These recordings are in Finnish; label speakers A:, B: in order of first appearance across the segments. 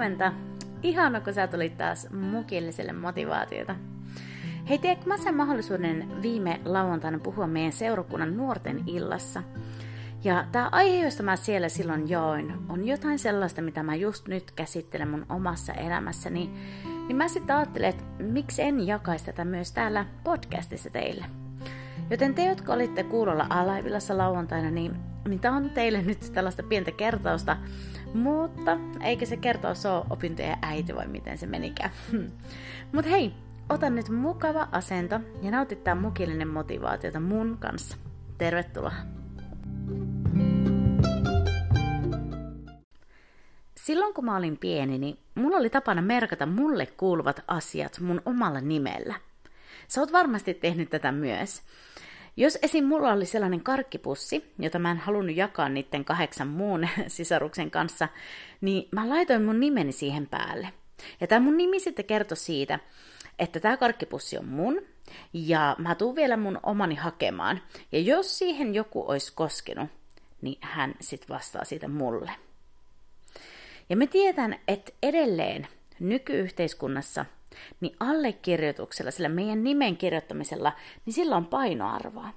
A: huomenta! Ihana, kun sä tulit taas mukilliselle motivaatiota. Hei, tiedätkö, mä sain mahdollisuuden viime lauantaina puhua meidän seurakunnan nuorten illassa. Ja tämä aihe, josta mä siellä silloin join, on jotain sellaista, mitä mä just nyt käsittelen mun omassa elämässäni. Niin mä sitten ajattelen, että miksi en jakaisi tätä myös täällä podcastissa teille. Joten te, jotka olitte kuulolla alaivillassa lauantaina, niin, niin on teille nyt tällaista pientä kertausta, mutta eikä se kertaus ole opintojen äiti vai miten se menikään. Mutta hei, ota nyt mukava asento ja nautittaa mukillinen motivaatiota mun kanssa. Tervetuloa! Silloin kun mä olin pieni, niin mulla oli tapana merkata mulle kuuluvat asiat mun omalla nimellä. Sä oot varmasti tehnyt tätä myös. Jos esim. mulla oli sellainen karkkipussi, jota mä en halunnut jakaa niiden kahdeksan muun sisaruksen kanssa, niin mä laitoin mun nimeni siihen päälle. Ja tämä mun nimi sitten kertoi siitä, että tämä karkkipussi on mun, ja mä tuun vielä mun omani hakemaan. Ja jos siihen joku olisi koskenut, niin hän sitten vastaa siitä mulle. Ja me tiedän, että edelleen nykyyhteiskunnassa – niin allekirjoituksella, sillä meidän nimen kirjoittamisella, niin sillä on painoarvoa.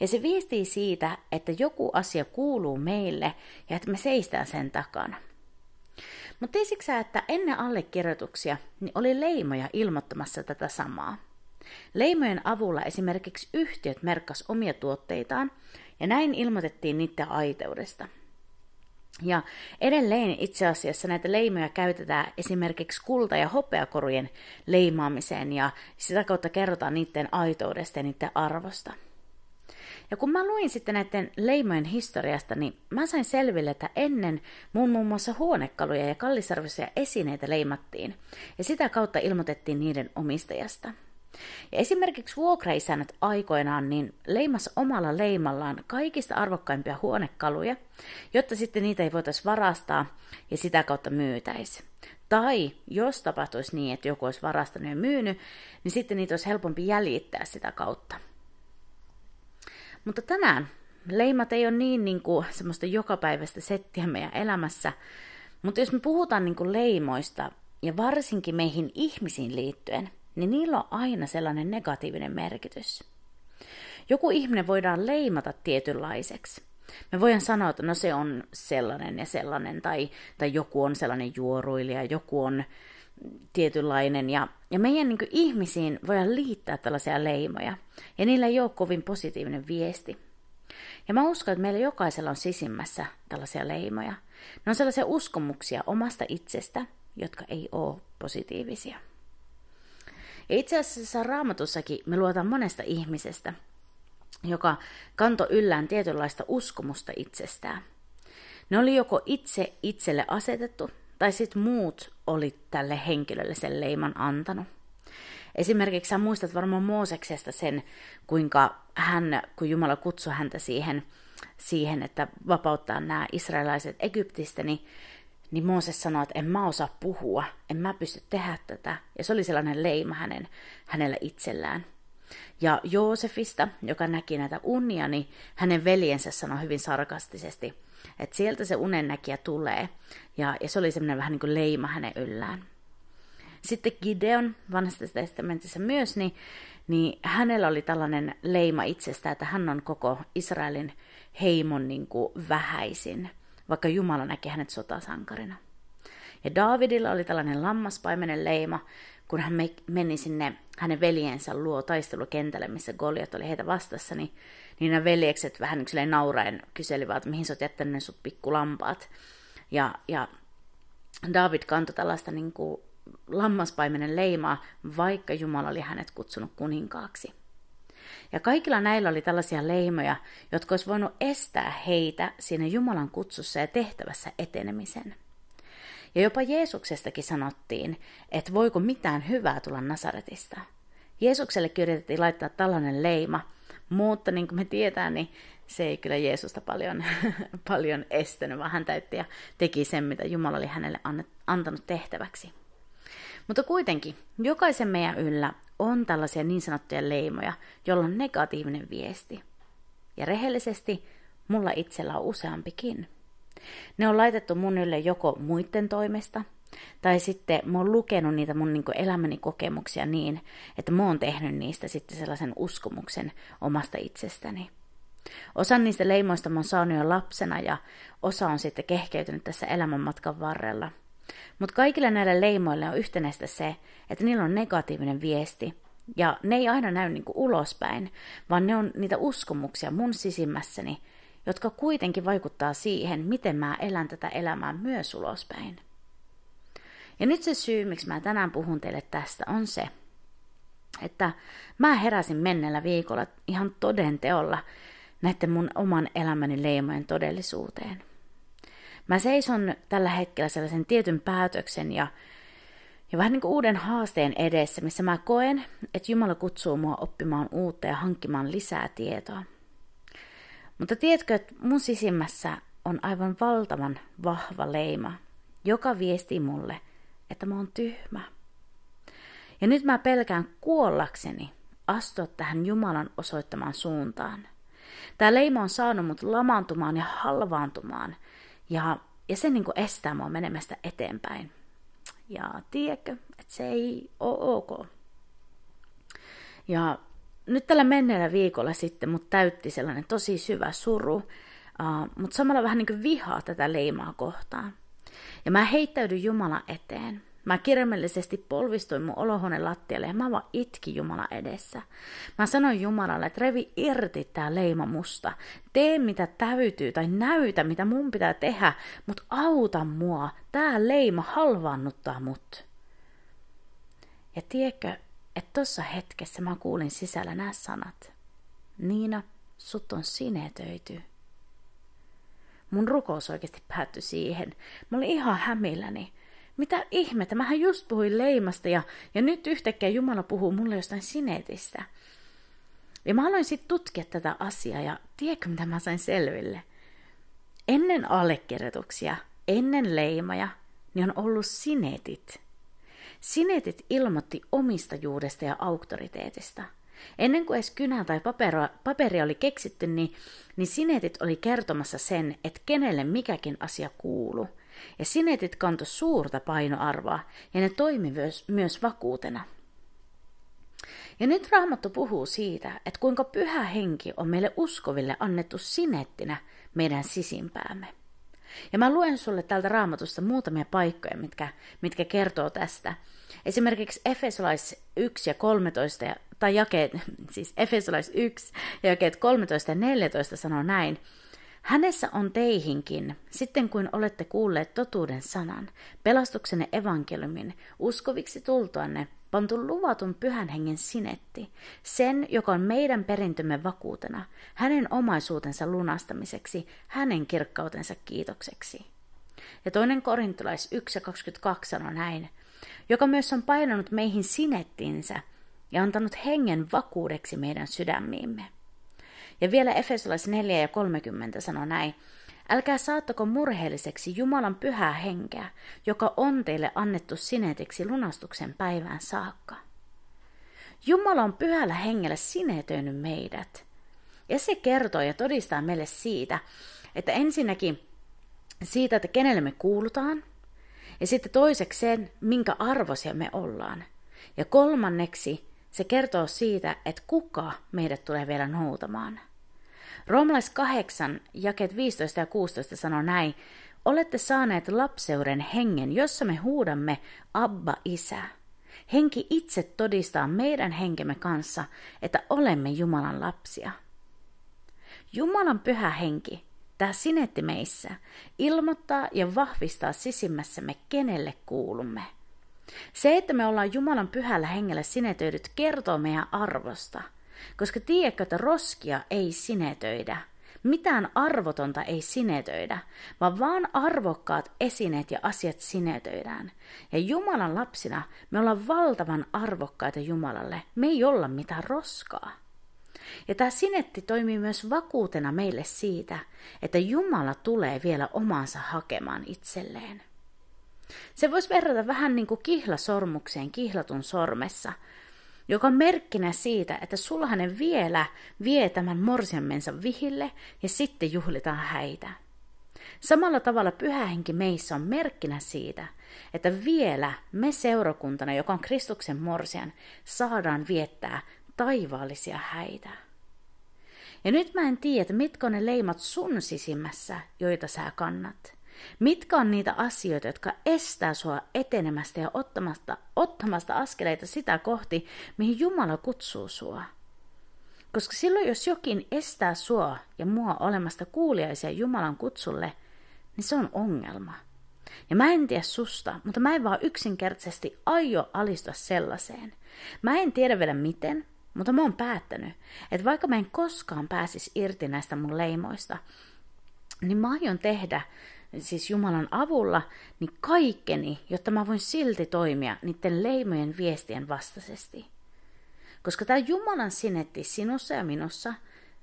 A: Ja se viestii siitä, että joku asia kuuluu meille ja että me seistään sen takana. Mutta tiesitkö että ennen allekirjoituksia niin oli leimoja ilmoittamassa tätä samaa? Leimojen avulla esimerkiksi yhtiöt merkkas omia tuotteitaan ja näin ilmoitettiin niiden aiteudesta – ja edelleen itse asiassa näitä leimoja käytetään esimerkiksi kulta- ja hopeakorujen leimaamiseen ja sitä kautta kerrotaan niiden aitoudesta ja niiden arvosta. Ja kun mä luin sitten näiden leimojen historiasta, niin mä sain selville, että ennen muun muun muassa huonekaluja ja kallisarvoisia esineitä leimattiin, ja sitä kautta ilmoitettiin niiden omistajasta – ja esimerkiksi vuokraisännät aikoinaan niin leimas omalla leimallaan kaikista arvokkaimpia huonekaluja, jotta sitten niitä ei voitaisi varastaa ja sitä kautta myytäisi. Tai jos tapahtuisi niin, että joku olisi varastanut ja myynyt, niin sitten niitä olisi helpompi jäljittää sitä kautta. Mutta tänään leimat ei ole niin, niin kuin semmoista jokapäiväistä settiä meidän elämässä, mutta jos me puhutaan niin kuin leimoista ja varsinkin meihin ihmisiin liittyen, niin niillä on aina sellainen negatiivinen merkitys. Joku ihminen voidaan leimata tietynlaiseksi. Me voidaan sanoa, että no se on sellainen ja sellainen, tai, tai joku on sellainen juoruilija, joku on tietynlainen. Ja, ja meidän niin ihmisiin voidaan liittää tällaisia leimoja, ja niillä ei ole kovin positiivinen viesti. Ja mä uskon, että meillä jokaisella on sisimmässä tällaisia leimoja. Ne on sellaisia uskomuksia omasta itsestä, jotka ei ole positiivisia. Ja itse asiassa raamatussakin me luotaan monesta ihmisestä, joka kanto yllään tietynlaista uskomusta itsestään. Ne oli joko itse itselle asetettu, tai sitten muut oli tälle henkilölle sen leiman antanut. Esimerkiksi sä muistat varmaan Mooseksesta sen, kuinka hän, kun Jumala kutsui häntä siihen, siihen että vapauttaa nämä israelaiset Egyptistä, niin niin Mooses sanoi, että en mä osaa puhua, en mä pysty tehdä tätä. Ja se oli sellainen leima hänen, hänellä itsellään. Ja Joosefista, joka näki näitä unia, niin hänen veljensä sanoi hyvin sarkastisesti, että sieltä se unennäkijä tulee. Ja, ja se oli semmoinen vähän niin kuin leima hänen yllään. Sitten Gideon vanhassa testamentissa myös, niin, niin hänellä oli tällainen leima itsestä, että hän on koko Israelin heimon niin kuin vähäisin – vaikka Jumala näki hänet sotasankarina. Ja Davidilla oli tällainen lammaspaimenen leima, kun hän meni sinne hänen veljensä luo taistelukentälle, missä Goliat oli heitä vastassa, niin, niin nämä veljekset vähän yksilleen nauraen kyselivät, että mihin sä oot jättänyt ne sut pikkulampaat. Ja, ja David kantoi tällaista niin kuin lammaspaimenen leimaa, vaikka Jumala oli hänet kutsunut kuninkaaksi. Ja kaikilla näillä oli tällaisia leimoja, jotka olisi voinut estää heitä siinä Jumalan kutsussa ja tehtävässä etenemisen. Ja jopa Jeesuksestakin sanottiin, että voiko mitään hyvää tulla Nasaretista. Jeesukselle yritettiin laittaa tällainen leima, mutta niin kuin me tietää, niin se ei kyllä Jeesusta paljon, paljon estänyt, vaan hän täytti ja teki sen, mitä Jumala oli hänelle antanut tehtäväksi. Mutta kuitenkin, jokaisen meidän yllä on tällaisia niin sanottuja leimoja, joilla on negatiivinen viesti. Ja rehellisesti, mulla itsellä on useampikin. Ne on laitettu mun ylle joko muiden toimesta, tai sitten mä oon lukenut niitä mun niin elämäni kokemuksia niin, että mä oon tehnyt niistä sitten sellaisen uskomuksen omasta itsestäni. Osa niistä leimoista mä oon saanut jo lapsena ja osa on sitten kehkeytynyt tässä elämänmatkan varrella. Mutta kaikille näille leimoille on yhtenäistä se, että niillä on negatiivinen viesti. Ja ne ei aina näy niinku ulospäin, vaan ne on niitä uskomuksia mun sisimmässäni, jotka kuitenkin vaikuttaa siihen, miten mä elän tätä elämää myös ulospäin. Ja nyt se syy, miksi mä tänään puhun teille tästä, on se, että mä heräsin mennellä viikolla ihan toden teolla näiden mun oman elämäni leimojen todellisuuteen. Mä seison tällä hetkellä sellaisen tietyn päätöksen ja, ja vähän niin kuin uuden haasteen edessä, missä mä koen, että Jumala kutsuu mua oppimaan uutta ja hankkimaan lisää tietoa. Mutta tiedätkö, että mun sisimmässä on aivan valtavan vahva leima, joka viestii mulle, että mä oon tyhmä. Ja nyt mä pelkään kuollakseni astua tähän Jumalan osoittamaan suuntaan. Tämä leima on saanut mut lamaantumaan ja halvaantumaan, ja, ja se niin estää mua menemästä eteenpäin. Ja tiedätkö, että se ei ole ok. Ja nyt tällä menneellä viikolla sitten mut täytti sellainen tosi syvä suru, uh, mutta samalla vähän niin kuin vihaa tätä leimaa kohtaan. Ja mä heittäydyin Jumala eteen. Mä kirjaimellisesti polvistuin mun olohuoneen lattialle ja mä vaan itki Jumala edessä. Mä sanoin Jumalalle, että revi irti tää leima musta. Tee mitä täytyy tai näytä mitä mun pitää tehdä, mutta auta mua. Tää leima halvaannuttaa mut. Ja tiedätkö, että tuossa hetkessä mä kuulin sisällä nämä sanat. Niina, sut on sinetöity. Mun rukous oikeasti päättyi siihen. Mä olin ihan hämilläni. Mitä ihmettä, mähän just puhuin leimasta ja, ja nyt yhtäkkiä Jumala puhuu mulle jostain sinetistä. Ja mä aloin sitten tutkia tätä asiaa ja tiedätkö mitä mä sain selville? Ennen allekirjoituksia, ennen leimaja, niin on ollut sinetit. Sinetit ilmoitti omistajuudesta ja auktoriteetista. Ennen kuin edes kynää tai paperia, paperia oli keksitty, niin, niin sinetit oli kertomassa sen, että kenelle mikäkin asia kuuluu. Ja sinetit kanto suurta painoarvoa, ja ne toimi myös, myös vakuutena. Ja nyt Raamattu puhuu siitä, että kuinka pyhä henki on meille uskoville annettu sinettinä meidän sisimpäämme. Ja mä luen sulle tältä raamatusta muutamia paikkoja, mitkä, mitkä kertoo tästä. Esimerkiksi Efesolais 1 ja 13, tai jakeet, siis Efesolais 1 ja jakeet 13 ja 14 sanoo näin. Hänessä on teihinkin, sitten kuin olette kuulleet totuuden sanan, pelastuksenne evankeliumin, uskoviksi tultuanne, pantu luvatun pyhän hengen sinetti, sen, joka on meidän perintömme vakuutena, hänen omaisuutensa lunastamiseksi, hänen kirkkautensa kiitokseksi. Ja toinen korintolais 1 ja 22 sanoo näin, joka myös on painanut meihin sinettinsä ja antanut hengen vakuudeksi meidän sydämiimme. Ja vielä Efesolais 4 ja 30 sanoo näin, Älkää saattako murheelliseksi Jumalan pyhää henkeä, joka on teille annettu sinetiksi lunastuksen päivään saakka. Jumala on pyhällä hengellä sinetöinyt meidät. Ja se kertoo ja todistaa meille siitä, että ensinnäkin siitä, että kenelle me kuulutaan, ja sitten toiseksi sen, minkä arvoisia me ollaan. Ja kolmanneksi se kertoo siitä, että kuka meidät tulee vielä noutamaan. Roomalais 8, jakeet 15 ja 16 sanoo näin, olette saaneet lapseuden hengen, jossa me huudamme Abba Isä. Henki itse todistaa meidän henkemme kanssa, että olemme Jumalan lapsia. Jumalan pyhä henki, tämä sinetti meissä, ilmoittaa ja vahvistaa sisimmässämme, kenelle kuulumme. Se, että me ollaan Jumalan pyhällä hengellä sinetöidyt, kertoo meidän arvosta – koska tiedätkö, että roskia ei sinetöidä. Mitään arvotonta ei sinetöidä, vaan vaan arvokkaat esineet ja asiat sinetöidään. Ja Jumalan lapsina me ollaan valtavan arvokkaita Jumalalle. Me ei olla mitään roskaa. Ja tämä sinetti toimii myös vakuutena meille siitä, että Jumala tulee vielä omansa hakemaan itselleen. Se voisi verrata vähän niin kuin kihlasormukseen kihlatun sormessa, joka on merkkinä siitä, että sulhanen vielä vie tämän morsiammensa vihille ja sitten juhlitaan häitä. Samalla tavalla pyhähenki meissä on merkkinä siitä, että vielä me seurakuntana, joka on Kristuksen morsian, saadaan viettää taivaallisia häitä. Ja nyt mä en tiedä, mitkä on ne leimat sun sisimmässä, joita sä kannat. Mitkä on niitä asioita, jotka estää sua etenemästä ja ottamasta, ottamasta askeleita sitä kohti, mihin Jumala kutsuu sua? Koska silloin, jos jokin estää sua ja mua olemasta kuuliaisia Jumalan kutsulle, niin se on ongelma. Ja mä en tiedä susta, mutta mä en vaan yksinkertaisesti aio alistua sellaiseen. Mä en tiedä vielä miten, mutta mä oon päättänyt, että vaikka mä en koskaan pääsisi irti näistä mun leimoista, niin mä aion tehdä siis Jumalan avulla, niin kaikkeni, jotta mä voin silti toimia niiden leimojen viestien vastaisesti. Koska tämä Jumalan sinetti sinussa ja minussa,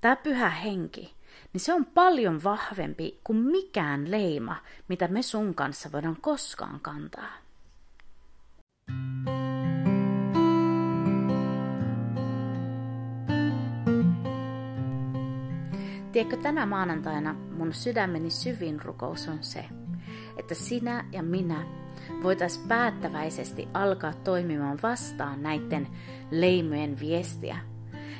A: tämä pyhä henki, niin se on paljon vahvempi kuin mikään leima, mitä me sun kanssa voidaan koskaan kantaa. Tiedätkö, tänä maanantaina mun sydämeni syvin rukous on se, että sinä ja minä voitais päättäväisesti alkaa toimimaan vastaan näiden leimojen viestiä.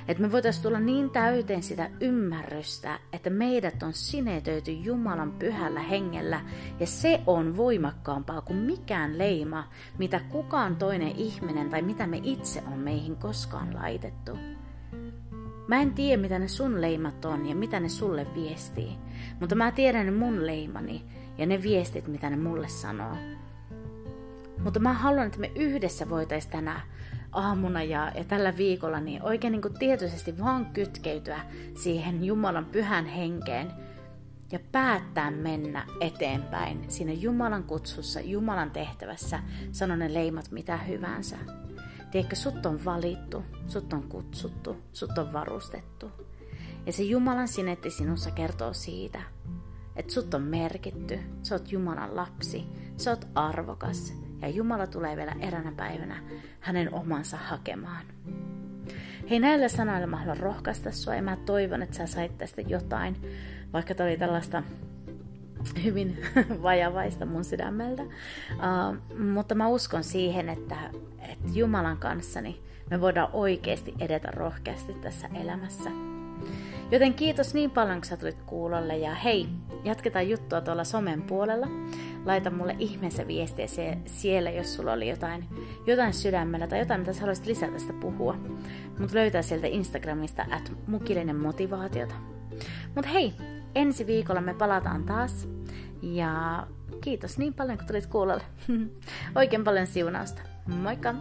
A: Että me voitaisiin tulla niin täyteen sitä ymmärrystä, että meidät on sinetöity Jumalan pyhällä hengellä, ja se on voimakkaampaa kuin mikään leima, mitä kukaan toinen ihminen tai mitä me itse on meihin koskaan laitettu. Mä en tiedä, mitä ne sun leimat on ja mitä ne sulle viestii, mutta mä tiedän ne mun leimani ja ne viestit, mitä ne mulle sanoo. Mutta mä haluan, että me yhdessä voitais tänä aamuna ja, ja tällä viikolla niin oikein niin kuin tietoisesti vaan kytkeytyä siihen Jumalan pyhän henkeen ja päättää mennä eteenpäin siinä Jumalan kutsussa, Jumalan tehtävässä, sano ne leimat mitä hyvänsä. Tiedätkö, sut on valittu, sut on kutsuttu, sut on varustettu. Ja se Jumalan sinetti sinussa kertoo siitä, että sut on merkitty, sä oot Jumalan lapsi, sä oot arvokas ja Jumala tulee vielä eränä päivänä hänen omansa hakemaan. Hei näillä sanoilla mä haluan rohkaista sua ja mä toivon, että sä sait tästä jotain, vaikka toi oli tällaista hyvin vajavaista mun sydämeltä. Uh, mutta mä uskon siihen, että, että Jumalan kanssani me voidaan oikeasti edetä rohkeasti tässä elämässä. Joten kiitos niin paljon, kun sä tulit kuulolle. Ja hei, jatketaan juttua tuolla somen puolella. Laita mulle ihmeessä viestiä siellä, jos sulla oli jotain, jotain sydämellä tai jotain, mitä sä haluaisit lisätä tästä puhua. Mut löytää sieltä Instagramista at mukillinen motivaatiota. Mut hei, ensi viikolla me palataan taas. Ja kiitos niin paljon, kun tulit kuulolle. Oikein paljon siunausta. Moikka!